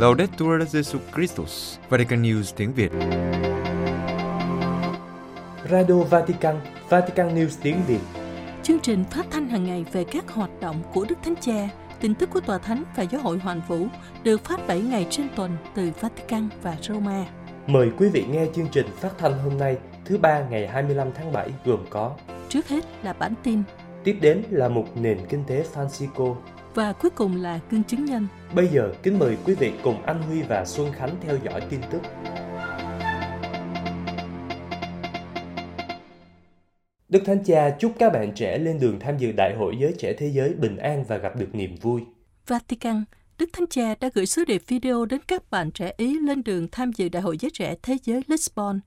Laudetur Jesu Christus, Vatican News tiếng Việt. Radio Vatican, Vatican News tiếng Việt. Chương trình phát thanh hàng ngày về các hoạt động của Đức Thánh Cha, tin tức của Tòa Thánh và Giáo hội Hoàn Vũ được phát 7 ngày trên tuần từ Vatican và Roma. Mời quý vị nghe chương trình phát thanh hôm nay, thứ ba ngày 25 tháng 7 gồm có Trước hết là bản tin Tiếp đến là một nền kinh tế Francisco. Và cuối cùng là cương chứng nhân. Bây giờ kính mời quý vị cùng anh Huy và Xuân Khánh theo dõi tin tức. Đức Thánh Cha chúc các bạn trẻ lên đường tham dự Đại hội Giới Trẻ Thế Giới bình an và gặp được niềm vui. Vatican, Đức Thánh Cha đã gửi sứ điệp video đến các bạn trẻ Ý lên đường tham dự Đại hội Giới Trẻ Thế Giới Lisbon.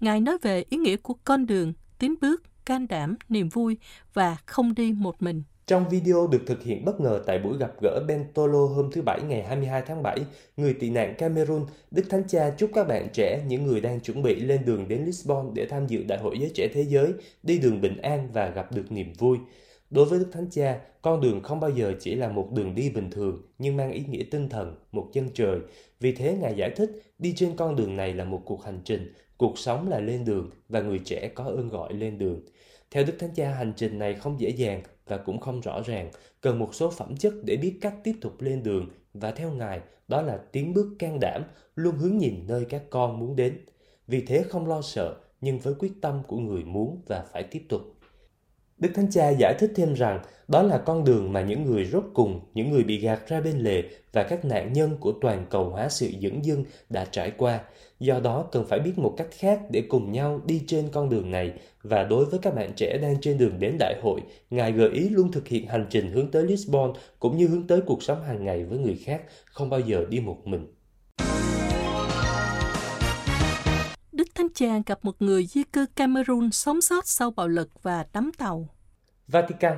Ngài nói về ý nghĩa của con đường, tiến bước, can đảm, niềm vui và không đi một mình. Trong video được thực hiện bất ngờ tại buổi gặp gỡ Bentolo hôm thứ Bảy ngày 22 tháng 7, người tị nạn Cameroon, Đức Thánh Cha chúc các bạn trẻ, những người đang chuẩn bị lên đường đến Lisbon để tham dự Đại hội Giới Trẻ Thế Giới, đi đường bình an và gặp được niềm vui. Đối với Đức Thánh Cha, con đường không bao giờ chỉ là một đường đi bình thường, nhưng mang ý nghĩa tinh thần, một chân trời. Vì thế, Ngài giải thích, đi trên con đường này là một cuộc hành trình, cuộc sống là lên đường và người trẻ có ơn gọi lên đường. Theo Đức Thánh Cha, hành trình này không dễ dàng và cũng không rõ ràng, cần một số phẩm chất để biết cách tiếp tục lên đường và theo Ngài, đó là tiến bước can đảm, luôn hướng nhìn nơi các con muốn đến. Vì thế không lo sợ, nhưng với quyết tâm của người muốn và phải tiếp tục. Đức Thánh Cha giải thích thêm rằng đó là con đường mà những người rốt cùng, những người bị gạt ra bên lề và các nạn nhân của toàn cầu hóa sự dẫn dưng đã trải qua. Do đó cần phải biết một cách khác để cùng nhau đi trên con đường này và đối với các bạn trẻ đang trên đường đến đại hội, Ngài gợi ý luôn thực hiện hành trình hướng tới Lisbon cũng như hướng tới cuộc sống hàng ngày với người khác, không bao giờ đi một mình. Chàng Cha gặp một người di cư Cameroon sống sót sau bạo lực và đắm tàu. Vatican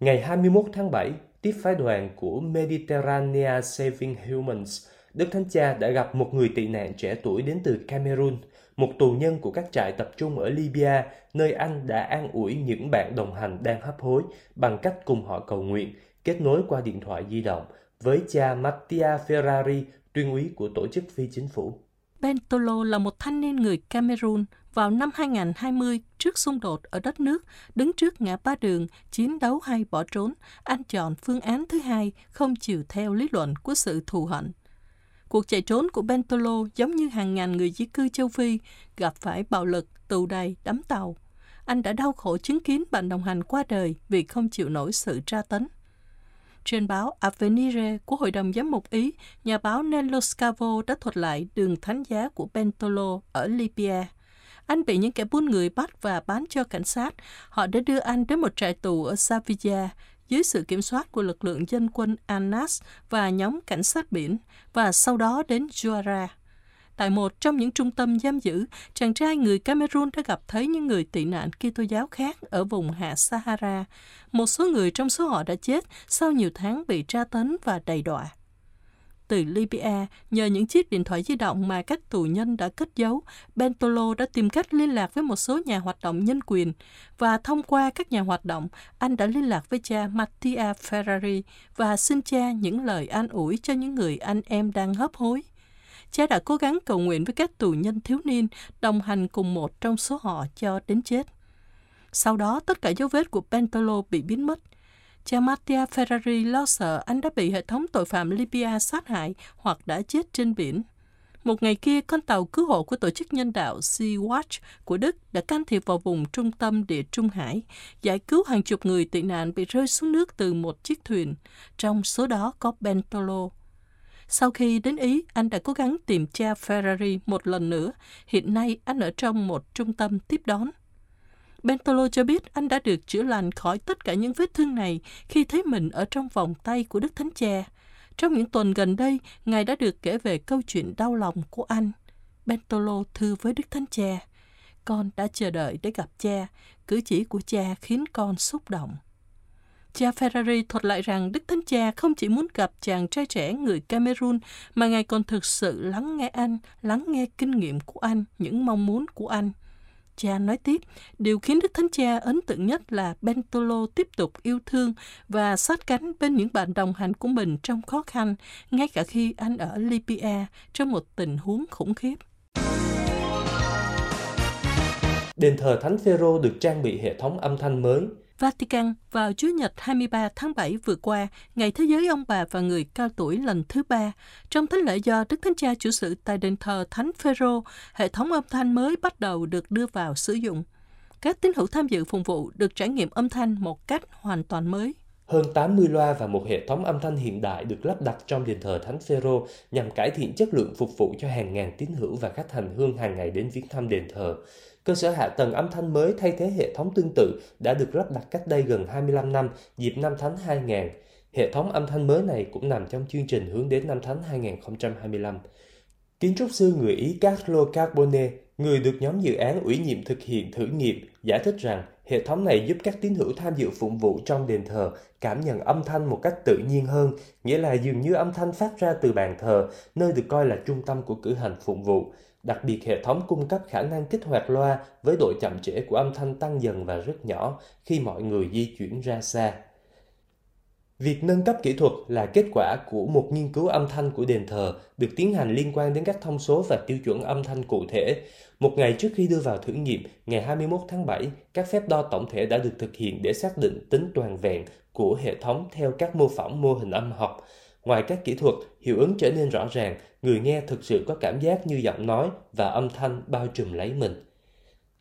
Ngày 21 tháng 7, tiếp phái đoàn của Mediterranean Saving Humans, Đức Thánh Cha đã gặp một người tị nạn trẻ tuổi đến từ Cameroon, một tù nhân của các trại tập trung ở Libya, nơi anh đã an ủi những bạn đồng hành đang hấp hối bằng cách cùng họ cầu nguyện, kết nối qua điện thoại di động với cha Mattia Ferrari, tuyên úy của tổ chức phi chính phủ. Bentolo là một thanh niên người Cameroon vào năm 2020 trước xung đột ở đất nước, đứng trước ngã ba đường, chiến đấu hay bỏ trốn, anh chọn phương án thứ hai, không chịu theo lý luận của sự thù hận. Cuộc chạy trốn của Bentolo giống như hàng ngàn người di cư châu Phi gặp phải bạo lực, tù đầy, đắm tàu. Anh đã đau khổ chứng kiến bạn đồng hành qua đời vì không chịu nổi sự tra tấn. Trên báo Avvenire của Hội đồng Giám mục Ý, nhà báo Nello Scavo đã thuật lại đường thánh giá của Bentolo ở Libya. Anh bị những kẻ buôn người bắt và bán cho cảnh sát. Họ đã đưa anh đến một trại tù ở Sevilla dưới sự kiểm soát của lực lượng dân quân Anas và nhóm cảnh sát biển, và sau đó đến Juara. Tại một trong những trung tâm giam giữ, chàng trai người Cameroon đã gặp thấy những người tị nạn Kitô giáo khác ở vùng hạ Sahara. Một số người trong số họ đã chết sau nhiều tháng bị tra tấn và đầy đọa. Từ Libya, nhờ những chiếc điện thoại di động mà các tù nhân đã cất giấu, Bentolo đã tìm cách liên lạc với một số nhà hoạt động nhân quyền và thông qua các nhà hoạt động, anh đã liên lạc với cha Mattia Ferrari và xin cha những lời an ủi cho những người anh em đang hấp hối cha đã cố gắng cầu nguyện với các tù nhân thiếu niên đồng hành cùng một trong số họ cho đến chết. Sau đó, tất cả dấu vết của Pentolo bị biến mất. Cha Mattia Ferrari lo sợ anh đã bị hệ thống tội phạm Libya sát hại hoặc đã chết trên biển. Một ngày kia, con tàu cứu hộ của tổ chức nhân đạo Sea Watch của Đức đã can thiệp vào vùng trung tâm địa Trung Hải, giải cứu hàng chục người tị nạn bị rơi xuống nước từ một chiếc thuyền. Trong số đó có Bentolo. Sau khi đến Ý, anh đã cố gắng tìm cha Ferrari một lần nữa. Hiện nay, anh ở trong một trung tâm tiếp đón. Bentolo cho biết anh đã được chữa lành khỏi tất cả những vết thương này khi thấy mình ở trong vòng tay của Đức Thánh Cha. Trong những tuần gần đây, Ngài đã được kể về câu chuyện đau lòng của anh. Bentolo thư với Đức Thánh Cha. Con đã chờ đợi để gặp cha. Cử chỉ của cha khiến con xúc động. Cha Ferrari thuật lại rằng Đức Thánh Cha không chỉ muốn gặp chàng trai trẻ người Cameroon, mà Ngài còn thực sự lắng nghe anh, lắng nghe kinh nghiệm của anh, những mong muốn của anh. cha nói tiếp, điều khiến Đức Thánh Cha ấn tượng nhất là Bentolo tiếp tục yêu thương và sát cánh bên những bạn đồng hành của mình trong khó khăn, ngay cả khi anh ở Libya trong một tình huống khủng khiếp. Đền thờ Thánh Phêrô được trang bị hệ thống âm thanh mới. Vatican vào Chủ nhật 23 tháng 7 vừa qua, Ngày Thế giới ông bà và người cao tuổi lần thứ ba, trong thánh lễ do Đức Thánh Cha chủ sự tại đền thờ Thánh Phêrô, hệ thống âm thanh mới bắt đầu được đưa vào sử dụng. Các tín hữu tham dự phụng vụ được trải nghiệm âm thanh một cách hoàn toàn mới. Hơn 80 loa và một hệ thống âm thanh hiện đại được lắp đặt trong đền thờ Thánh Phêrô nhằm cải thiện chất lượng phục vụ cho hàng ngàn tín hữu và khách hành hương hàng ngày đến viếng thăm đền thờ. Cơ sở hạ tầng âm thanh mới thay thế hệ thống tương tự đã được lắp đặt cách đây gần 25 năm, dịp năm Thánh 2000. Hệ thống âm thanh mới này cũng nằm trong chương trình hướng đến năm Thánh 2025. Kiến trúc sư người Ý Carlo Carbone, người được nhóm dự án ủy nhiệm thực hiện thử nghiệm, giải thích rằng hệ thống này giúp các tín hữu tham dự phụng vụ trong đền thờ cảm nhận âm thanh một cách tự nhiên hơn, nghĩa là dường như âm thanh phát ra từ bàn thờ, nơi được coi là trung tâm của cử hành phụng vụ. Đặc biệt hệ thống cung cấp khả năng kích hoạt loa với độ chậm trễ của âm thanh tăng dần và rất nhỏ khi mọi người di chuyển ra xa. Việc nâng cấp kỹ thuật là kết quả của một nghiên cứu âm thanh của đền thờ được tiến hành liên quan đến các thông số và tiêu chuẩn âm thanh cụ thể. Một ngày trước khi đưa vào thử nghiệm, ngày 21 tháng 7, các phép đo tổng thể đã được thực hiện để xác định tính toàn vẹn của hệ thống theo các mô phỏng mô hình âm học. Ngoài các kỹ thuật, hiệu ứng trở nên rõ ràng, người nghe thực sự có cảm giác như giọng nói và âm thanh bao trùm lấy mình.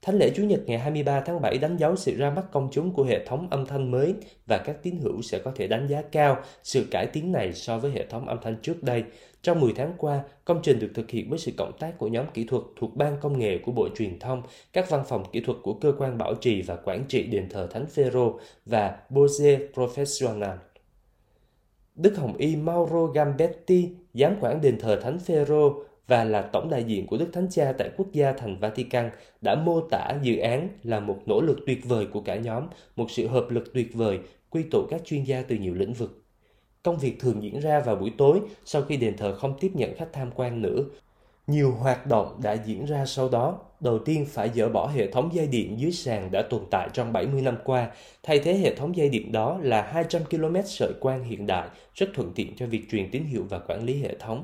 Thánh lễ Chủ nhật ngày 23 tháng 7 đánh dấu sự ra mắt công chúng của hệ thống âm thanh mới và các tín hữu sẽ có thể đánh giá cao sự cải tiến này so với hệ thống âm thanh trước đây. Trong 10 tháng qua, công trình được thực hiện với sự cộng tác của nhóm kỹ thuật thuộc Ban Công nghệ của Bộ Truyền thông, các văn phòng kỹ thuật của Cơ quan Bảo trì và Quản trị Đền thờ Thánh Phêrô và Bose Professional. Đức Hồng Y Mauro Gambetti, giám quản đền thờ Thánh Phêrô và là tổng đại diện của Đức Thánh Cha tại quốc gia thành Vatican đã mô tả dự án là một nỗ lực tuyệt vời của cả nhóm, một sự hợp lực tuyệt vời quy tụ các chuyên gia từ nhiều lĩnh vực. Công việc thường diễn ra vào buổi tối sau khi đền thờ không tiếp nhận khách tham quan nữa. Nhiều hoạt động đã diễn ra sau đó. Đầu tiên phải dỡ bỏ hệ thống dây điện dưới sàn đã tồn tại trong 70 năm qua. Thay thế hệ thống dây điện đó là 200 km sợi quang hiện đại, rất thuận tiện cho việc truyền tín hiệu và quản lý hệ thống.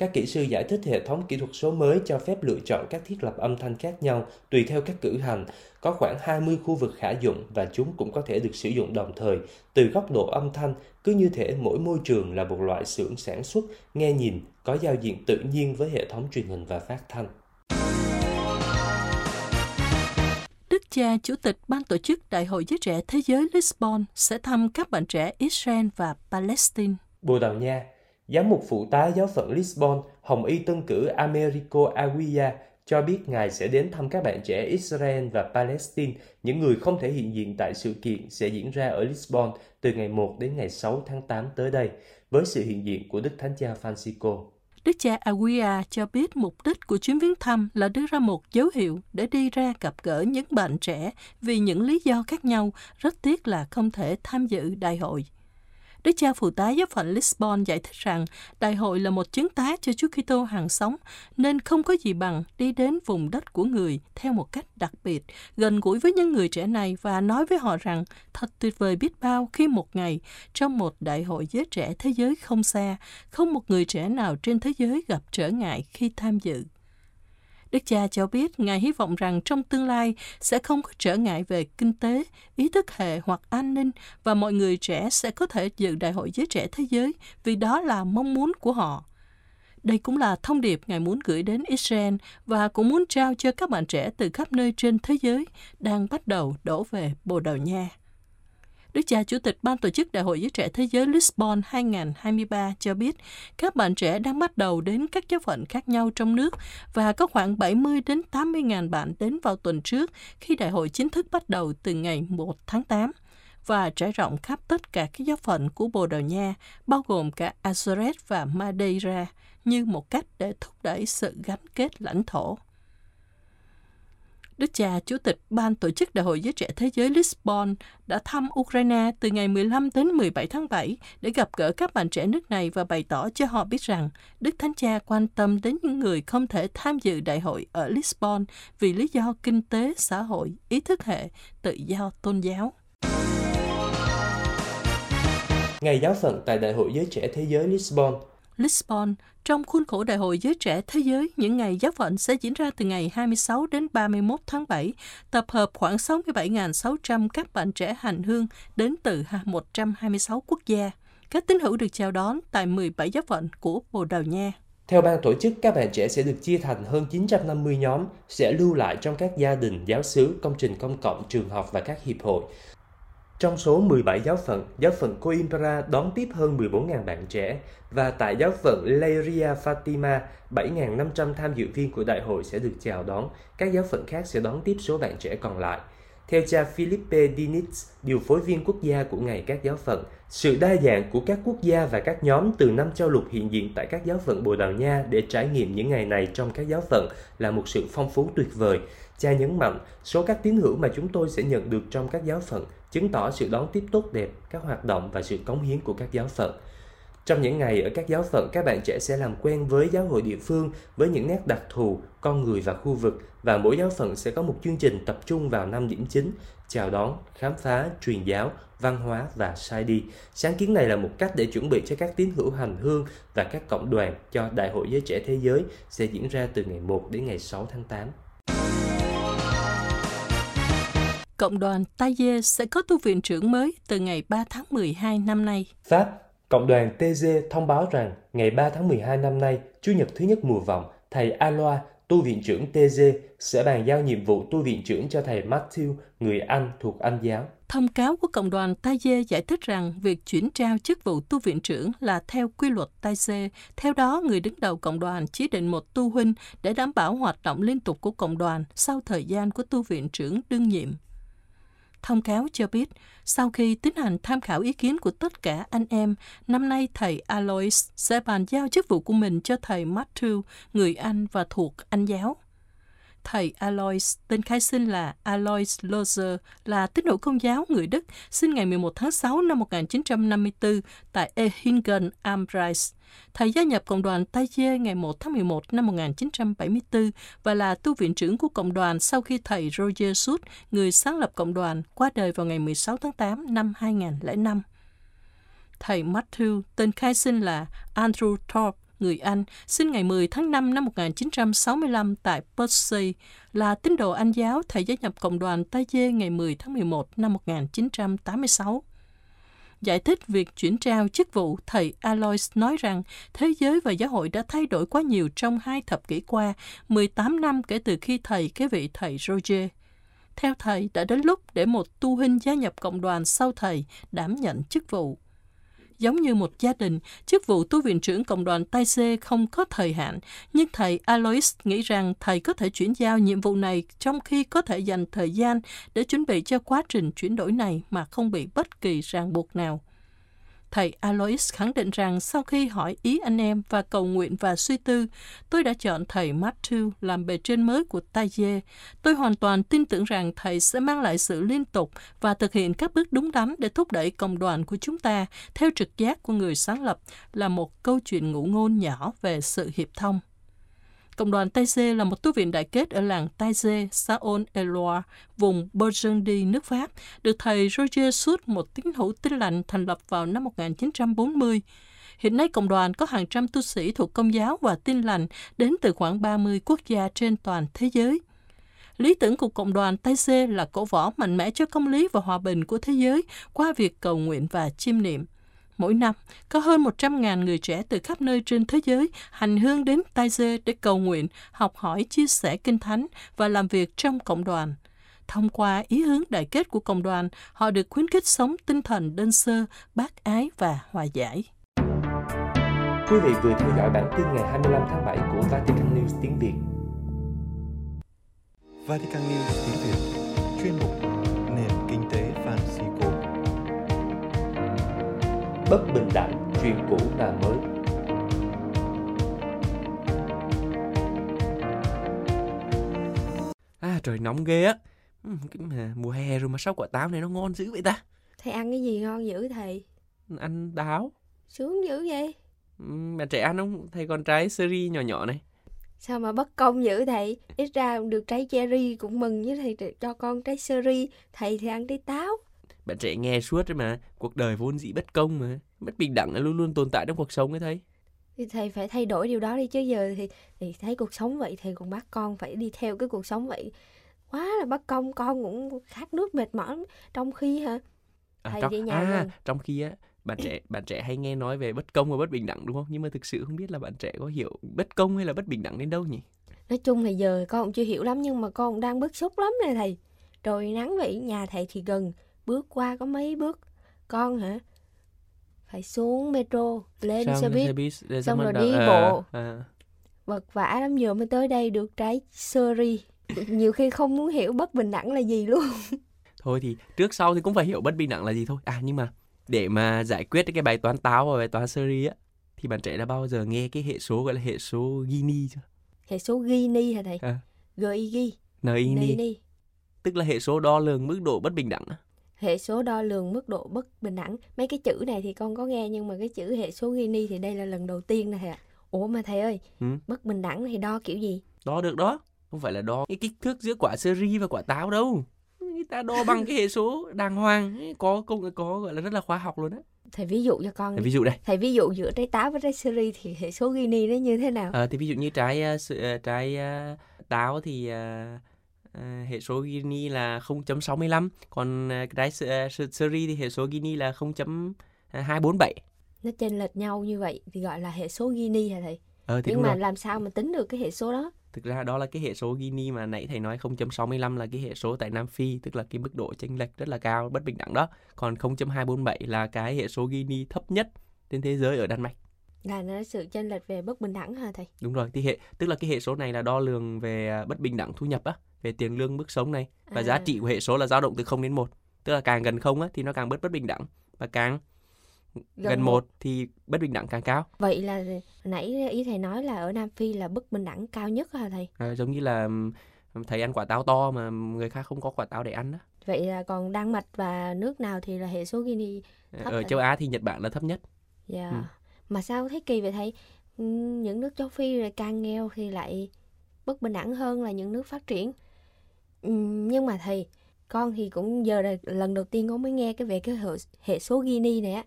Các kỹ sư giải thích hệ thống kỹ thuật số mới cho phép lựa chọn các thiết lập âm thanh khác nhau tùy theo các cử hành. Có khoảng 20 khu vực khả dụng và chúng cũng có thể được sử dụng đồng thời. Từ góc độ âm thanh, cứ như thể mỗi môi trường là một loại xưởng sản xuất, nghe nhìn, có giao diện tự nhiên với hệ thống truyền hình và phát thanh. Đức cha Chủ tịch Ban tổ chức Đại hội Giới trẻ Thế giới Lisbon sẽ thăm các bạn trẻ Israel và Palestine. Bồ Đào Nha, Giám mục phụ tá giáo phận Lisbon, Hồng Y Tân cử Americo Aguilla cho biết Ngài sẽ đến thăm các bạn trẻ Israel và Palestine, những người không thể hiện diện tại sự kiện sẽ diễn ra ở Lisbon từ ngày 1 đến ngày 6 tháng 8 tới đây, với sự hiện diện của Đức Thánh Cha Francisco. Đức cha Aguia cho biết mục đích của chuyến viếng thăm là đưa ra một dấu hiệu để đi ra gặp gỡ những bạn trẻ vì những lý do khác nhau, rất tiếc là không thể tham dự đại hội. Đức cha phụ tá giáo phận Lisbon giải thích rằng đại hội là một chứng tá cho Chúa Kitô hàng sống, nên không có gì bằng đi đến vùng đất của người theo một cách đặc biệt, gần gũi với những người trẻ này và nói với họ rằng thật tuyệt vời biết bao khi một ngày trong một đại hội giới trẻ thế giới không xa, không một người trẻ nào trên thế giới gặp trở ngại khi tham dự. Đức cha cho biết Ngài hy vọng rằng trong tương lai sẽ không có trở ngại về kinh tế, ý thức hệ hoặc an ninh và mọi người trẻ sẽ có thể dự Đại hội Giới Trẻ Thế Giới vì đó là mong muốn của họ. Đây cũng là thông điệp Ngài muốn gửi đến Israel và cũng muốn trao cho các bạn trẻ từ khắp nơi trên thế giới đang bắt đầu đổ về Bồ Đào Nha. Đức cha Chủ tịch Ban tổ chức Đại hội Giới trẻ Thế giới Lisbon 2023 cho biết các bạn trẻ đang bắt đầu đến các giáo phận khác nhau trong nước và có khoảng 70 đến 80 ngàn bạn đến vào tuần trước khi đại hội chính thức bắt đầu từ ngày 1 tháng 8 và trải rộng khắp tất cả các giáo phận của Bồ Đào Nha, bao gồm cả Azores và Madeira, như một cách để thúc đẩy sự gắn kết lãnh thổ. Đức cha Chủ tịch Ban tổ chức Đại hội Giới Trẻ Thế giới Lisbon đã thăm Ukraine từ ngày 15 đến 17 tháng 7 để gặp gỡ các bạn trẻ nước này và bày tỏ cho họ biết rằng Đức Thánh Cha quan tâm đến những người không thể tham dự đại hội ở Lisbon vì lý do kinh tế, xã hội, ý thức hệ, tự do tôn giáo. Ngày giáo phận tại Đại hội Giới Trẻ Thế giới Lisbon Lisbon, trong khuôn khổ Đại hội Giới Trẻ Thế giới, những ngày giáo phận sẽ diễn ra từ ngày 26 đến 31 tháng 7, tập hợp khoảng 67.600 các bạn trẻ hành hương đến từ 126 quốc gia. Các tín hữu được chào đón tại 17 giáo phận của Bồ Đào Nha. Theo ban tổ chức, các bạn trẻ sẽ được chia thành hơn 950 nhóm, sẽ lưu lại trong các gia đình, giáo xứ, công trình công cộng, trường học và các hiệp hội. Trong số 17 giáo phận, giáo phận Coimbra đón tiếp hơn 14.000 bạn trẻ và tại giáo phận Leiria Fatima, 7.500 tham dự viên của đại hội sẽ được chào đón. Các giáo phận khác sẽ đón tiếp số bạn trẻ còn lại. Theo cha Philippe Diniz, điều phối viên quốc gia của ngày các giáo phận, sự đa dạng của các quốc gia và các nhóm từ năm châu lục hiện diện tại các giáo phận Bồ Đào Nha để trải nghiệm những ngày này trong các giáo phận là một sự phong phú tuyệt vời. Cha nhấn mạnh, số các tín hữu mà chúng tôi sẽ nhận được trong các giáo phận chứng tỏ sự đón tiếp tốt đẹp, các hoạt động và sự cống hiến của các giáo phận. Trong những ngày ở các giáo phận, các bạn trẻ sẽ làm quen với giáo hội địa phương với những nét đặc thù, con người và khu vực và mỗi giáo phận sẽ có một chương trình tập trung vào năm điểm chính, chào đón, khám phá, truyền giáo, văn hóa và sai đi. Sáng kiến này là một cách để chuẩn bị cho các tín hữu hành hương và các cộng đoàn cho Đại hội Giới Trẻ Thế Giới sẽ diễn ra từ ngày 1 đến ngày 6 tháng 8. Cộng đoàn Taye sẽ có tu viện trưởng mới từ ngày 3 tháng 12 năm nay. Pháp, Cộng đoàn TG thông báo rằng ngày 3 tháng 12 năm nay, Chủ nhật thứ nhất mùa vọng, thầy Aloa, tu viện trưởng TG, sẽ bàn giao nhiệm vụ tu viện trưởng cho thầy Matthew, người Anh thuộc Anh giáo. Thông cáo của Cộng đoàn Taye giải thích rằng việc chuyển trao chức vụ tu viện trưởng là theo quy luật Taye. Theo đó, người đứng đầu cộng đoàn chỉ định một tu huynh để đảm bảo hoạt động liên tục của cộng đoàn sau thời gian của tu viện trưởng đương nhiệm. Thông cáo cho biết, sau khi tiến hành tham khảo ý kiến của tất cả anh em, năm nay thầy Alois sẽ bàn giao chức vụ của mình cho thầy Matthew, người Anh và thuộc Anh giáo. Thầy Alois, tên khai sinh là Alois Lozer, là tín hữu công giáo người Đức, sinh ngày 11 tháng 6 năm 1954 tại Ehingen am Rhein. Thầy gia nhập cộng đoàn Tay Dê ngày 1 tháng 11 năm 1974 và là tu viện trưởng của cộng đoàn sau khi thầy Roger Sud, người sáng lập cộng đoàn, qua đời vào ngày 16 tháng 8 năm 2005. Thầy Matthew, tên khai sinh là Andrew Thorpe, người Anh, sinh ngày 10 tháng 5 năm 1965 tại Percy, là tín đồ Anh giáo, thầy gia nhập cộng đoàn Tay Dê ngày 10 tháng 11 năm 1986. Giải thích việc chuyển trao chức vụ, thầy Alois nói rằng thế giới và giáo hội đã thay đổi quá nhiều trong hai thập kỷ qua, 18 năm kể từ khi thầy kế vị thầy Roger. Theo thầy, đã đến lúc để một tu huynh gia nhập cộng đoàn sau thầy đảm nhận chức vụ. Giống như một gia đình, chức vụ tu viện trưởng cộng đoàn Tai Xê không có thời hạn, nhưng thầy Alois nghĩ rằng thầy có thể chuyển giao nhiệm vụ này trong khi có thể dành thời gian để chuẩn bị cho quá trình chuyển đổi này mà không bị bất kỳ ràng buộc nào. Thầy Alois khẳng định rằng sau khi hỏi ý anh em và cầu nguyện và suy tư, tôi đã chọn thầy Matthew làm bề trên mới của Taye. Tôi hoàn toàn tin tưởng rằng thầy sẽ mang lại sự liên tục và thực hiện các bước đúng đắn để thúc đẩy cộng đoàn của chúng ta theo trực giác của người sáng lập là một câu chuyện ngụ ngôn nhỏ về sự hiệp thông. Cộng đoàn Taizé là một tu viện đại kết ở làng Taizé, xã Ôn Eloire, vùng Burgundy, nước Pháp, được thầy Roger Sud, một tín hữu tinh lành, thành lập vào năm 1940. Hiện nay, cộng đoàn có hàng trăm tu sĩ thuộc công giáo và tin lành đến từ khoảng 30 quốc gia trên toàn thế giới. Lý tưởng của cộng đoàn Tây là cổ võ mạnh mẽ cho công lý và hòa bình của thế giới qua việc cầu nguyện và chiêm niệm. Mỗi năm, có hơn 100.000 người trẻ từ khắp nơi trên thế giới hành hương đến Taizé để cầu nguyện, học hỏi, chia sẻ kinh thánh và làm việc trong cộng đoàn. Thông qua ý hướng đại kết của cộng đoàn, họ được khuyến khích sống tinh thần đơn sơ, bác ái và hòa giải. Quý vị vừa theo dõi bản tin ngày 25 tháng 7 của Vatican News tiếng Việt. Vatican News tiếng Việt, chuyên mục Bất bình đẳng, chuyện cũ và mới. À, trời nóng ghê á. Mà mùa hè rồi mà sao quả táo này nó ngon dữ vậy ta? Thầy ăn cái gì ngon dữ thầy? Ăn táo. Sướng dữ vậy? Ừ, bạn trẻ ăn không? Thầy còn trái seri nhỏ nhỏ này. Sao mà bất công dữ thầy? Ít ra được trái cherry cũng mừng với thầy cho con trái seri. Thầy thì ăn trái táo. Bạn trẻ nghe suốt đấy mà. Cuộc đời vốn dĩ bất công mà. Bất bình đẳng là luôn luôn tồn tại trong cuộc sống ấy thầy. Thì thầy phải thay đổi điều đó đi chứ giờ thì, thì thấy cuộc sống vậy thầy còn bắt con phải đi theo cái cuộc sống vậy. Quá là bất công con cũng khát nước mệt mỏi trong khi hả? À, Thầy trong, đi nhà à, trong khi á bạn trẻ bạn trẻ hay nghe nói về bất công và bất bình đẳng đúng không? Nhưng mà thực sự không biết là bạn trẻ có hiểu bất công hay là bất bình đẳng đến đâu nhỉ? Nói chung thì giờ con cũng chưa hiểu lắm nhưng mà con cũng đang bức xúc lắm nè thầy. Trời nắng vậy, nhà thầy thì gần, bước qua có mấy bước. Con hả? Phải xuống metro, lên Sao xe buýt, xe buýt để xong xong rồi đi đầu- bộ. à, à. vật vã lắm giờ mới tới đây được trái seri. Nhiều khi không muốn hiểu bất bình đẳng là gì luôn. Thôi thì trước sau thì cũng phải hiểu bất bình đẳng là gì thôi. À nhưng mà để mà giải quyết cái bài toán táo và bài toán seri á thì bạn trẻ đã bao giờ nghe cái hệ số gọi là hệ số Gini chưa? Hệ số Gini hả thầy? À. Gini. Gini, Gini. tức là hệ số đo lường mức độ bất bình đẳng á. Hệ số đo lường mức độ bất bình đẳng. Mấy cái chữ này thì con có nghe nhưng mà cái chữ hệ số Gini thì đây là lần đầu tiên thầy ạ. Ủa mà thầy ơi, Ừ. bất bình đẳng thì đo kiểu gì? Đo được đó. Không phải là đo cái kích thước giữa quả seri và quả táo đâu. Người ta đo bằng cái hệ số đàng hoàng, có công có gọi là rất là khoa học luôn á. Thầy ví dụ cho con. Ví dụ đây. Thầy ví dụ giữa trái táo với trái seri thì hệ số Gini nó như thế nào? Ờ, thì ví dụ như trái ờ, ờ, trái táo thì ờ, ờ, hệ số Gini là 0.65, còn ờ, sơ- ờ, seri thì hệ số Gini là 0.247. Nó chênh lệch nhau như vậy thì gọi là hệ số Gini hả thầy? Ờ thì Nhưng mà rồi. làm sao mà tính được cái hệ số đó? Thực ra đó là cái hệ số Gini mà nãy thầy nói 0.65 là cái hệ số tại Nam Phi, tức là cái mức độ chênh lệch rất là cao, bất bình đẳng đó. Còn 0.247 là cái hệ số Gini thấp nhất trên thế giới ở Đan Mạch. Là nó sự chênh lệch về bất bình đẳng hả thầy? Đúng rồi, thì hệ tức là cái hệ số này là đo lường về bất bình đẳng thu nhập á, về tiền lương mức sống này và giá À. trị của hệ số là dao động từ 0 đến 1. Tức là càng gần không á thì nó càng bớt bất bình đẳng và càng gần, một. 1 thì bất bình đẳng càng cao. Vậy là nãy ý thầy nói là ở Nam Phi là bất bình đẳng cao nhất hả thầy? À, giống như là thầy ăn quả táo to mà người khác không có quả táo để ăn đó. Vậy là còn Đan Mạch và nước nào thì là hệ số Gini Thấp Ở châu Á thì Nhật Bản là thấp nhất. Dạ. Ừ. Mà sao thấy kỳ vậy thầy? Những nước châu Phi càng nghèo thì lại bất bình đẳng hơn là những nước phát triển. Nhưng mà thầy, con thì cũng giờ là lần đầu tiên con mới nghe cái về cái hệ, hệ số Gini này á.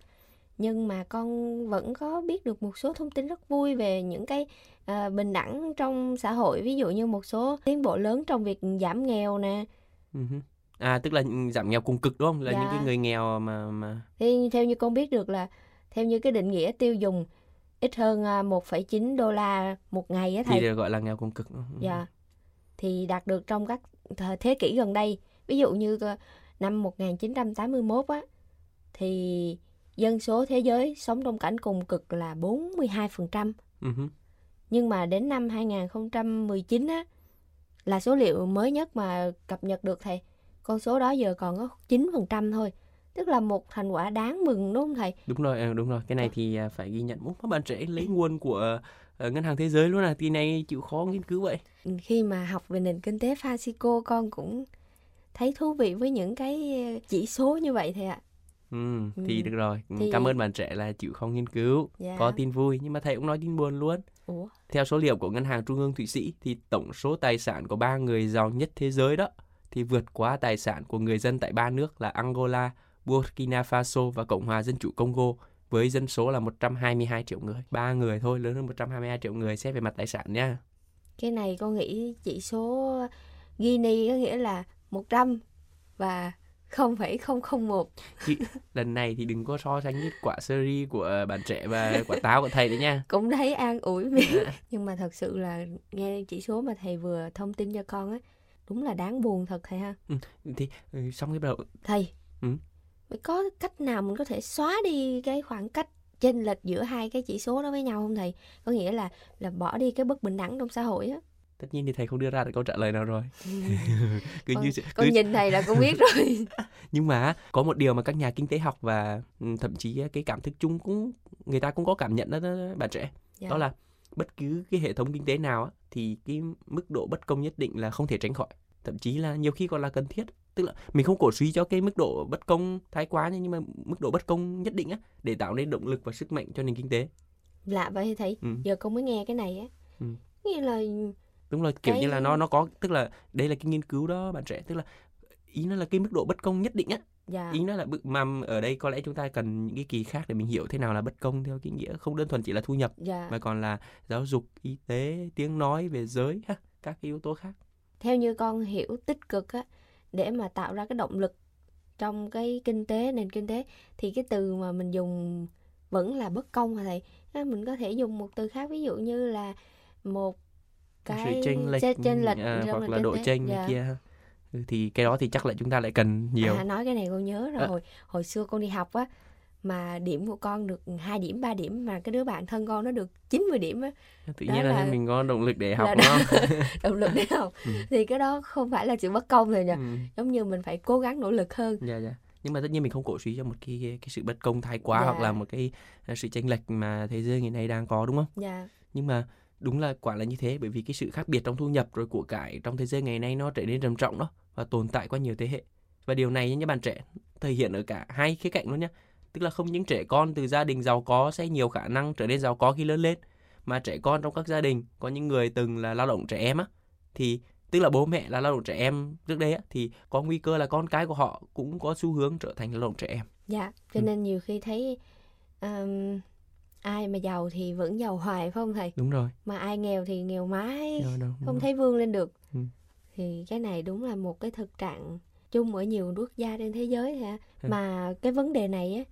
Nhưng mà con vẫn có biết được một số thông tin rất vui về những cái à, bình đẳng trong xã hội. Ví dụ như một số tiến bộ lớn trong việc giảm nghèo nè. À tức là giảm nghèo cùng cực đúng không? Là những cái Dạ. người nghèo mà mà Thì theo như con biết được là theo như cái định nghĩa tiêu dùng ít hơn à, 1,9 đô la một ngày á thì thầy. được gọi là nghèo cùng cực. Dạ. Thì đạt được trong các thế kỷ gần đây. Ví dụ như ờ, năm 1981 á thì dân số thế giới sống trong cảnh cùng cực là 42%. Ừ hứ. Nhưng mà đến năm 2019 á là số liệu mới nhất mà cập nhật được thầy. Con số đó giờ còn có 9% thôi. Tức là một thành quả đáng mừng đúng không thầy? Đúng rồi, ờ, đúng rồi. Cái này thì à, phải ghi nhận. Các bạn trẻ lấy nguồn của ờ, ngân hàng thế giới luôn à? Kỳ này chịu khó nghiên cứu vậy. khi mà học về nền kinh tế Fasico con cũng thấy thú vị với những cái ờ, chỉ số như vậy thầy ạ. Ừ, thì Ừ. được rồi. Ừ, Thì- Cảm ơn bạn trẻ là chịu khó nghiên cứu. Dạ. Có tin vui nhưng mà thầy cũng nói tin buồn luôn. Ủa? Theo số liệu của Ngân hàng Trung ương Thụy Sĩ thì tổng số tài sản của ba người giàu nhất thế giới đó thì vượt quá tài sản của người dân tại ba nước là Angola, Burkina Faso và Cộng hòa Dân chủ Congo với dân số là 122 triệu người. Ba người thôi, lớn hơn 122 triệu người xét về mặt tài sản nha. Cái này con nghĩ chỉ số Gini có nghĩa là 100 và 0,001. Lần này thì đừng có so sánh với quả seri của bạn trẻ và quả táo của thầy đấy nha. Cũng thấy an ủi miệng. Nhưng mà thật sự là nghe chỉ số mà thầy vừa thông tin cho con á, đúng là đáng buồn thật thầy ha. Thì ừ, xong cái đầu Thầy, Ừ. vậy có cách nào mình có thể xóa đi cái khoảng cách chênh lệch giữa hai cái chỉ số đó với nhau không thầy? Có nghĩa là là bỏ đi cái bất bình đẳng trong xã hội á. tất nhiên thì thầy không đưa ra được câu trả lời nào rồi. cứ con, như con cứ nhìn thầy là con biết rồi. nhưng mà có một điều mà các nhà kinh tế học và ừ, thậm chí cái cảm thức chung cũng người ta cũng có cảm nhận đó, đó bạn trẻ Dạ. đó là bất cứ cái hệ thống kinh tế nào á, thì cái mức độ bất công nhất định là không thể tránh khỏi thậm chí là nhiều khi còn là cần thiết tức là mình không cổ suý cho cái mức độ bất công thái quá nhưng mà mức độ bất công nhất định á để tạo nên động lực và sức mạnh cho nền kinh tế. Lạ vậy thầy Ừ. giờ con mới nghe cái này á. Ừ. nghĩa là đúng là kiểu Cái- như là nó nó có tức là đây là cái nghiên cứu đó bạn trẻ tức là ý nó là cái mức độ bất công nhất định á. Dạ. Ý nó là mà ở đây có lẽ chúng ta cần những cái kỳ khác để mình hiểu thế nào là bất công theo cái nghĩa không đơn thuần chỉ là thu nhập dạ. mà còn là giáo dục y tế tiếng nói về giới ha các cái yếu tố khác. Theo như con hiểu tích cực á để mà tạo ra cái động lực trong cái kinh tế nền kinh tế thì cái từ mà mình dùng vẫn là bất công hả thầy mình có thể dùng một từ khác ví dụ như là một cái sự chênh lệch, chênh- lệch à, hoặc là độ chênh Dạ. kia. Ừ, thì cái đó thì chắc là chúng ta lại cần nhiều À, nói cái này con nhớ rồi À. hồi hồi xưa con đi học á mà điểm của con được 2 điểm 3 điểm mà cái đứa bạn thân con nó được 90 điểm á. Tự nhiên là, là- mình có động lực để học đúng không? động lực để học. Ừ. thì cái đó không phải là sự bất công rồi nha ừ. giống như mình phải cố gắng nỗ lực hơn. Dạ dạ. Nhưng mà tất nhiên mình không cổ suý cho một cái cái sự bất công thái quá Dạ. hoặc là một cái à, sự chênh lệch mà thế giới ngày nay đang có đúng không? Dạ. Nhưng mà đúng là quả là như thế bởi vì cái sự khác biệt trong thu nhập rồi của cải trong thế giới ngày nay nó trở nên trầm trọng đó và tồn tại qua nhiều thế hệ. Và điều này những bạn trẻ thể hiện ở cả hai khía cạnh luôn nhá tức là không những trẻ con từ gia đình giàu có sẽ nhiều khả năng trở nên giàu có khi lớn lên mà trẻ con trong các gia đình có những người từng là lao động trẻ em á thì tức là bố mẹ là lao động trẻ em trước đây á thì có nguy cơ là con cái của họ cũng có xu hướng trở thành lao động trẻ em dạ cho Ừ. nên nhiều khi thấy um, ai mà giàu thì vẫn giàu hoài phải không thầy đúng rồi mà ai nghèo thì nghèo mãi Rồi, đúng không rồi. thấy vươn lên được Ừ. thì cái này đúng là một cái thực trạng chung ở nhiều quốc gia trên thế giới hả Ừ. mà cái vấn đề này á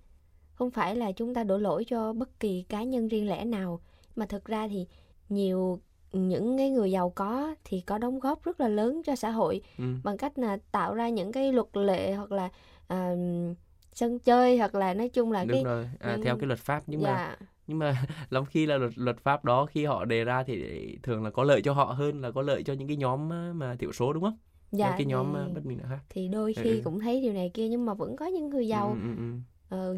không phải là chúng ta đổ lỗi cho bất kỳ cá nhân riêng lẻ nào mà thực ra thì nhiều những cái người giàu có thì có đóng góp rất là lớn cho xã hội ừ. bằng cách là tạo ra những cái luật lệ hoặc là à, sân chơi hoặc là nói chung là đúng cái rồi à, những- theo cái luật pháp nhưng mà dạ nhưng mà lắm khi là luật luật pháp đó khi họ đề ra thì thường là có lợi cho họ hơn là có lợi cho những cái nhóm á, mà thiểu số đúng không? dạ Những cái nhóm thì, bất bình đẳng khác. thì đôi Ừ, khi ừ. cũng thấy điều này kia nhưng mà vẫn có những người giàu Ừ, ừ, ừ. ờ,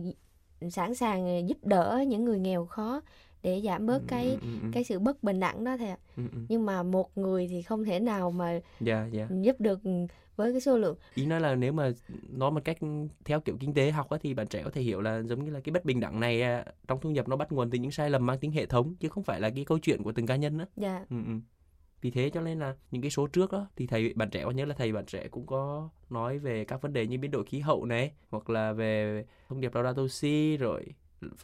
sẵn sàng giúp đỡ những người nghèo khó để giảm bớt Ừ, cái ừ, ừ, ừ. cái sự bất bình đẳng đó thầy ạ Ừ, ừ. nhưng mà một người thì không thể nào mà Dạ, dạ. giúp được với cái số lượng Ý nói là nếu mà nói một cách theo kiểu kinh tế học á, thì bạn trẻ có thể hiểu là giống như là cái bất bình đẳng này à, trong thu nhập nó bắt nguồn từ những sai lầm mang tính hệ thống chứ không phải là cái câu chuyện của từng cá nhân nữa. dạ Ừ, ừ. Vì thế cho nên là những cái số trước đó thì thầy bạn trẻ nhớ là thầy bạn trẻ cũng có nói về các vấn đề như biến đổi khí hậu này hoặc là về thông điệp Laudato Si rồi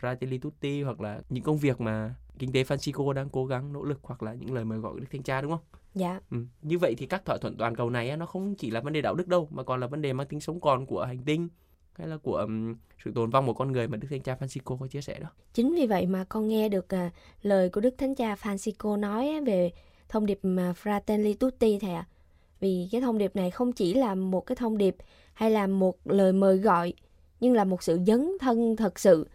Fratelli Tutti hoặc là những công việc mà kinh tế Francisco đang cố gắng nỗ lực hoặc là những lời mời gọi của Đức Thanh Cha đúng không? dạ Ừ. Như vậy thì các thỏa thuận toàn cầu này nó không chỉ là vấn đề đạo đức đâu mà còn là vấn đề mang tính sống còn của hành tinh hay là của ừm, sự tồn vong của con người mà Đức Thánh Cha Francisco có chia sẻ đó. chính vì vậy mà con nghe được à, lời của đức thánh cha Francisco nói về thông điệp mà Fratelli Tutti thầy ạ. Vì cái thông điệp này không chỉ là một cái thông điệp hay là một lời mời gọi nhưng là một sự dấn thân thật sự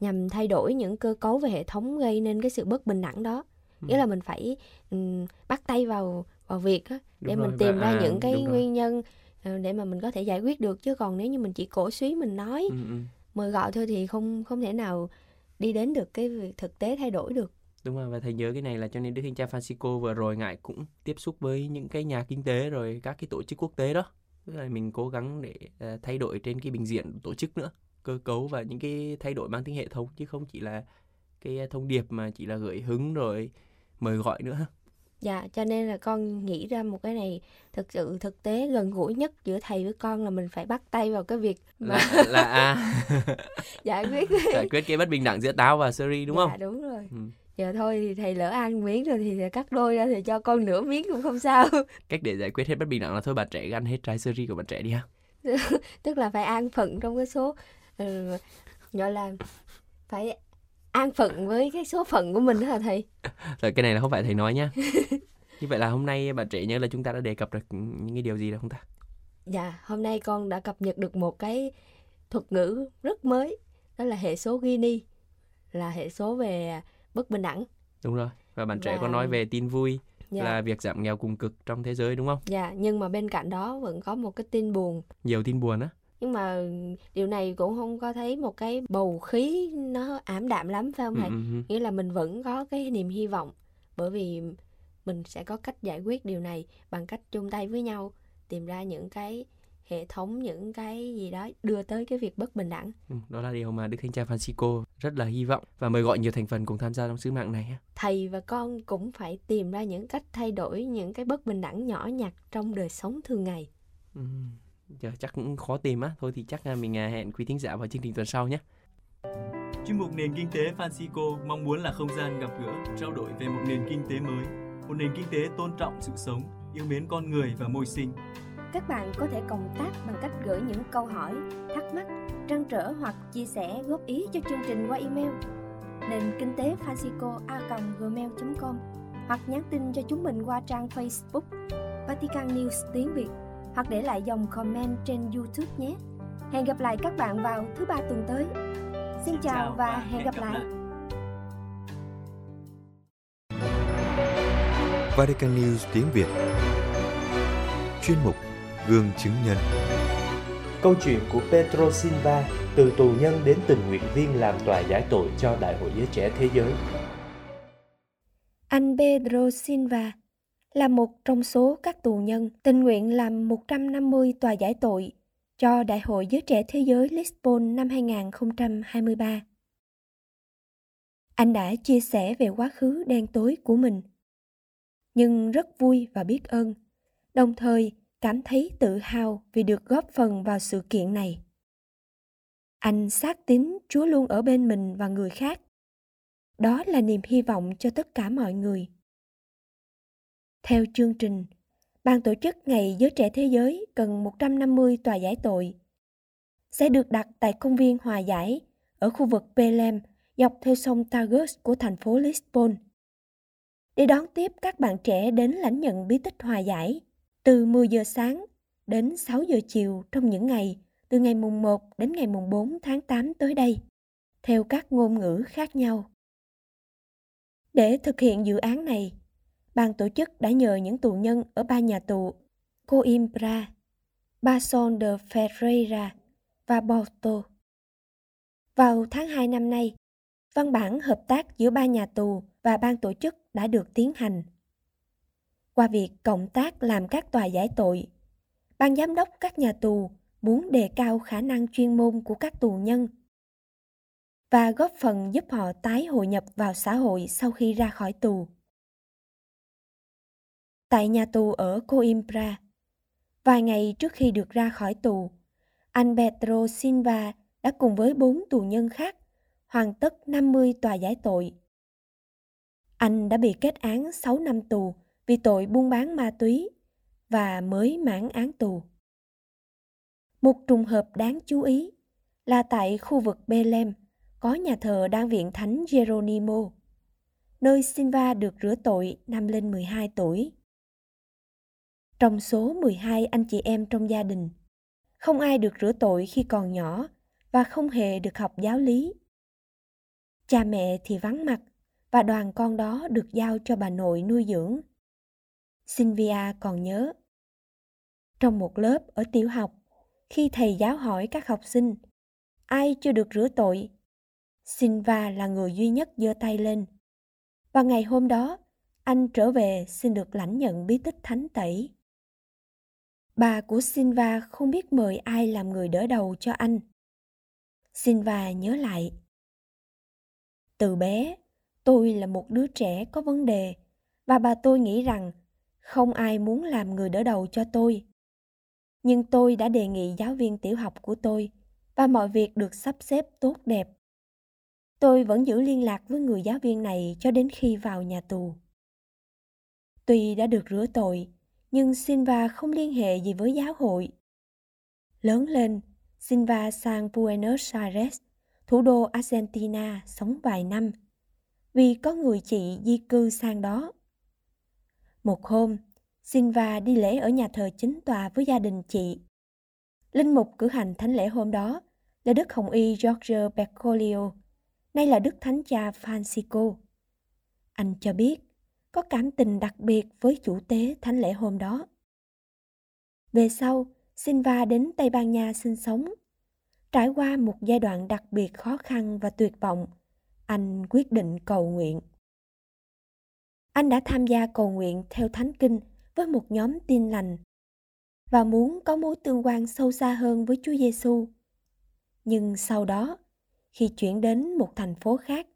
nhằm thay đổi những cơ cấu về hệ thống gây nên cái sự bất bình đẳng đó. Nghĩa là mình phải ừm, bắt tay vào vào việc á, để Đúng mình rồi, tìm ra à, những cái đúng rồi. nguyên nhân ờ, để mà mình có thể giải quyết được. Chứ còn nếu như mình chỉ cổ suý mình nói Ừ, ừ. mời gọi thôi thì không không thể nào đi đến được cái việc thực tế thay đổi được Đúng rồi và thầy nhớ cái này là cho nên Đức Thánh Cha Francisco vừa rồi ngài cũng tiếp xúc với những cái nhà kinh tế rồi các cái tổ chức quốc tế đó. Tức là mình cố gắng để à, thay đổi trên cái bình diện tổ chức nữa, cơ cấu và những cái thay đổi mang tính hệ thống chứ không chỉ là cái thông điệp mà chỉ là gợi hứng rồi mời gọi nữa. dạ cho nên là con nghĩ ra một cái này thực sự thực tế gần gũi nhất giữa thầy với con là mình phải bắt tay vào cái việc mà Là là à, giải quyết giải quyết cái bất bình đẳng giữa táo và seri đúng dạ, không? đúng rồi Ừ. giờ thôi thì thầy lỡ ăn miếng rồi thì cắt đôi ra thì cho con nửa miếng cũng không sao Cách để giải quyết hết bất bình đẳng là thôi bạn trẻ ăn hết trái seri của bạn trẻ đi ha. tức là phải an phận trong cái số ừ, gọi là phải an phận với cái số phận của mình đó hả thầy Rồi cái này là không phải thầy nói nhá. Như vậy là hôm nay bạn trẻ nhớ là chúng ta đã đề cập được những cái điều gì đâu không ta? Dạ, hôm nay con đã cập nhật được một cái thuật ngữ rất mới, đó là hệ số Gini, là hệ số về bất bình đẳng. Đúng rồi. Và bạn trẻ có Và- nói về tin vui Dạ, là việc giảm nghèo cùng cực trong thế giới đúng không? dạ, nhưng mà bên cạnh đó vẫn có một cái tin buồn. Nhiều tin buồn á. Nhưng mà điều này cũng không có thấy một cái bầu khí nó ảm đạm lắm phải không Ừ, thầy? ừ. Nghĩa là mình vẫn có cái niềm hy vọng bởi vì mình sẽ có cách giải quyết điều này bằng cách chung tay với nhau tìm ra những cái hệ thống những cái gì đó đưa tới cái việc bất bình đẳng. Ừ, đó là điều mà Đức Thánh Cha Francisco rất là hy vọng và mời gọi nhiều thành phần cùng tham gia trong sứ mạng này. Thầy và con cũng phải tìm ra những cách thay đổi những cái bất bình đẳng nhỏ nhặt trong đời sống thường ngày. Ừ, giờ chắc cũng khó tìm á, thôi thì chắc là mình à, hẹn quý thính giả vào chương trình tuần sau nhé. Chuyên mục Nền Kinh tế Francisco mong muốn là không gian gặp gỡ, trao đổi về một nền kinh tế mới, một nền kinh tế tôn trọng sự sống, yêu mến con người và môi sinh. Các bạn có thể cộng tác bằng cách gửi những câu hỏi, thắc mắc, trăn trở hoặc chia sẻ góp ý cho chương trình qua email nền kinh tế francisco a gmail.com hoặc nhắn tin cho chúng mình qua trang Facebook Vatican News tiếng Việt hoặc để lại dòng comment trên YouTube nhé. Hẹn gặp lại các bạn vào thứ ba tuần tới. Xin chào và hẹn gặp lại. Vatican News tiếng Việt Chuyên mục Gương chứng nhân Câu chuyện của Pedro Silva từ tù nhân đến tình nguyện viên làm tòa giải tội cho Đại hội Giới Trẻ Thế Giới. Anh Pedro Silva là một trong số các tù nhân tình nguyện làm 150 tòa giải tội cho Đại hội Giới Trẻ Thế Giới Lisbon năm 2023. Anh đã chia sẻ về quá khứ đen tối của mình, nhưng rất vui và biết ơn, đồng thời cảm thấy tự hào vì được góp phần vào sự kiện này. Anh xác tín Chúa luôn ở bên mình và người khác. Đó là niềm hy vọng cho tất cả mọi người. Theo chương trình, ban tổ chức Ngày Giới Trẻ Thế Giới cần 150 tòa giải tội sẽ được đặt tại công viên Hòa Giải ở khu vực Pelem dọc theo sông Tagus của thành phố Lisbon. Để đón tiếp các bạn trẻ đến lãnh nhận bí tích hòa giải từ 10 giờ sáng đến 6 giờ chiều trong những ngày từ ngày mùng 1 đến ngày mùng 4 tháng 8 tới đây, theo các ngôn ngữ khác nhau. Để thực hiện dự án này, ban tổ chức đã nhờ những tù nhân ở ba nhà tù Coimbra, Bason de Ferreira và Porto. Vào tháng 2 năm nay, văn bản hợp tác giữa ba nhà tù và ban tổ chức đã được tiến hành. Qua việc cộng tác làm các tòa giải tội, ban giám đốc các nhà tù muốn đề cao khả năng chuyên môn của các tù nhân và góp phần giúp họ tái hội nhập vào xã hội sau khi ra khỏi tù. Tại nhà tù ở Coimbra, vài ngày trước khi được ra khỏi tù, anh Pedro Silva đã cùng với bốn tù nhân khác hoàn tất 50 tòa giải tội. Anh đã bị kết án 6 năm tù vì tội buôn bán ma túy và mới mãn án tù. Một trùng hợp đáng chú ý là tại khu vực Belem có nhà thờ đang viện thánh Geronimo, nơi Silva được rửa tội năm lên 12 tuổi. Trong số 12 anh chị em trong gia đình, không ai được rửa tội khi còn nhỏ và không hề được học giáo lý. Cha mẹ thì vắng mặt và đoàn con đó được giao cho bà nội nuôi dưỡng. Sylvia còn nhớ. Trong một lớp ở tiểu học, khi thầy giáo hỏi các học sinh ai chưa được rửa tội? Silva là người duy nhất giơ tay lên. Và ngày hôm đó anh trở về xin được lãnh nhận bí tích thánh tẩy. Bà của Silva không biết mời ai làm người đỡ đầu cho anh. Silva nhớ lại từ bé tôi là một đứa trẻ có vấn đề và bà tôi nghĩ rằng không ai muốn làm người đỡ đầu cho tôi nhưng tôi đã đề nghị giáo viên tiểu học của tôi và mọi việc được sắp xếp tốt đẹp. Tôi vẫn giữ liên lạc với người giáo viên này cho đến khi vào nhà tù. Tuy đã được rửa tội, nhưng Silva không liên hệ gì với giáo hội. Lớn lên, Silva sang Buenos Aires, thủ đô Argentina, sống vài năm, vì có người chị di cư sang đó. Một hôm, Silva đi lễ ở nhà thờ chính tòa với gia đình chị. Linh mục cử hành thánh lễ hôm đó là Đức Hồng Y George Bergoglio, nay là Đức Thánh Cha Francisco. Anh cho biết có cảm tình đặc biệt với chủ tế thánh lễ hôm đó. Về sau, Silva đến Tây Ban Nha sinh sống. Trải qua một giai đoạn đặc biệt khó khăn và tuyệt vọng, anh quyết định cầu nguyện. Anh đã tham gia cầu nguyện theo Thánh Kinh với một nhóm tin lành. và muốn có mối tương quan sâu xa hơn với Chúa Giêsu. Nhưng sau đó, khi chuyển đến một thành phố khác,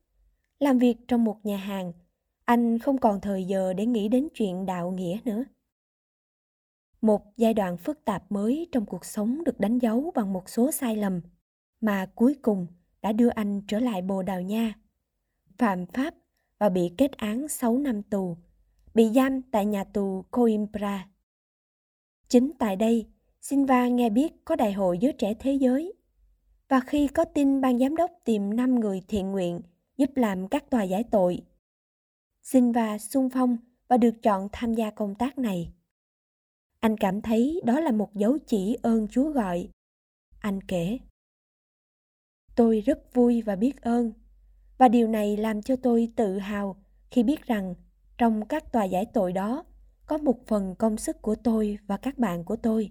làm việc trong một nhà hàng, anh không còn thời giờ để nghĩ đến chuyện đạo nghĩa nữa. Một giai đoạn phức tạp mới trong cuộc sống được đánh dấu bằng một số sai lầm mà cuối cùng đã đưa anh trở lại Bồ Đào Nha. Phạm pháp và bị kết án 6 năm tù, bị giam tại nhà tù Coimbra. Chính tại đây, Silva nghe biết có đại hội giới trẻ thế giới. Và khi có tin ban giám đốc tìm 5 người thiện nguyện giúp làm các tòa giải tội, Silva sung phong và được chọn tham gia công tác này. Anh cảm thấy đó là một dấu chỉ ơn Chúa gọi. Anh kể. Tôi rất vui và biết ơn. Và điều này làm cho tôi tự hào khi biết rằng trong các tòa giải tội đó có một phần công sức của tôi và các bạn của tôi.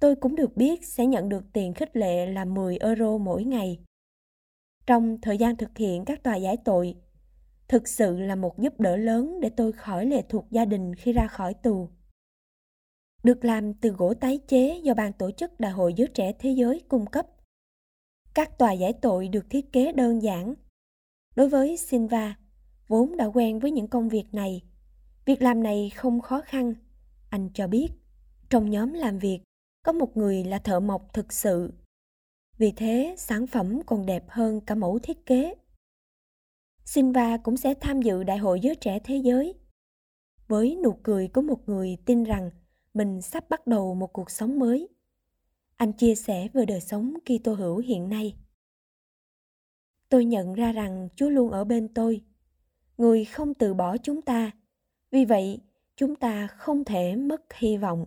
Tôi cũng được biết sẽ nhận được tiền khích lệ là 10 euro mỗi ngày. Trong thời gian thực hiện các tòa giải tội, thực sự là một giúp đỡ lớn để tôi khỏi lệ thuộc gia đình khi ra khỏi tù. Được làm từ gỗ tái chế do ban tổ chức Đại hội Giới Trẻ Thế Giới cung cấp. Các tòa giải tội được thiết kế đơn giản. Đối với Silva, vốn đã quen với những công việc này, việc làm này không khó khăn. Anh cho biết, trong nhóm làm việc, có một người là thợ mộc thực sự. Vì thế, sản phẩm còn đẹp hơn cả mẫu thiết kế. Silva cũng sẽ tham dự Đại hội Giới Trẻ Thế Giới. Với nụ cười của một người tin rằng mình sắp bắt đầu một cuộc sống mới. Anh chia sẻ về đời sống khi tô hữu hiện nay. Tôi nhận ra rằng Chúa luôn ở bên tôi. Người không từ bỏ chúng ta. Vì vậy, chúng ta không thể mất hy vọng.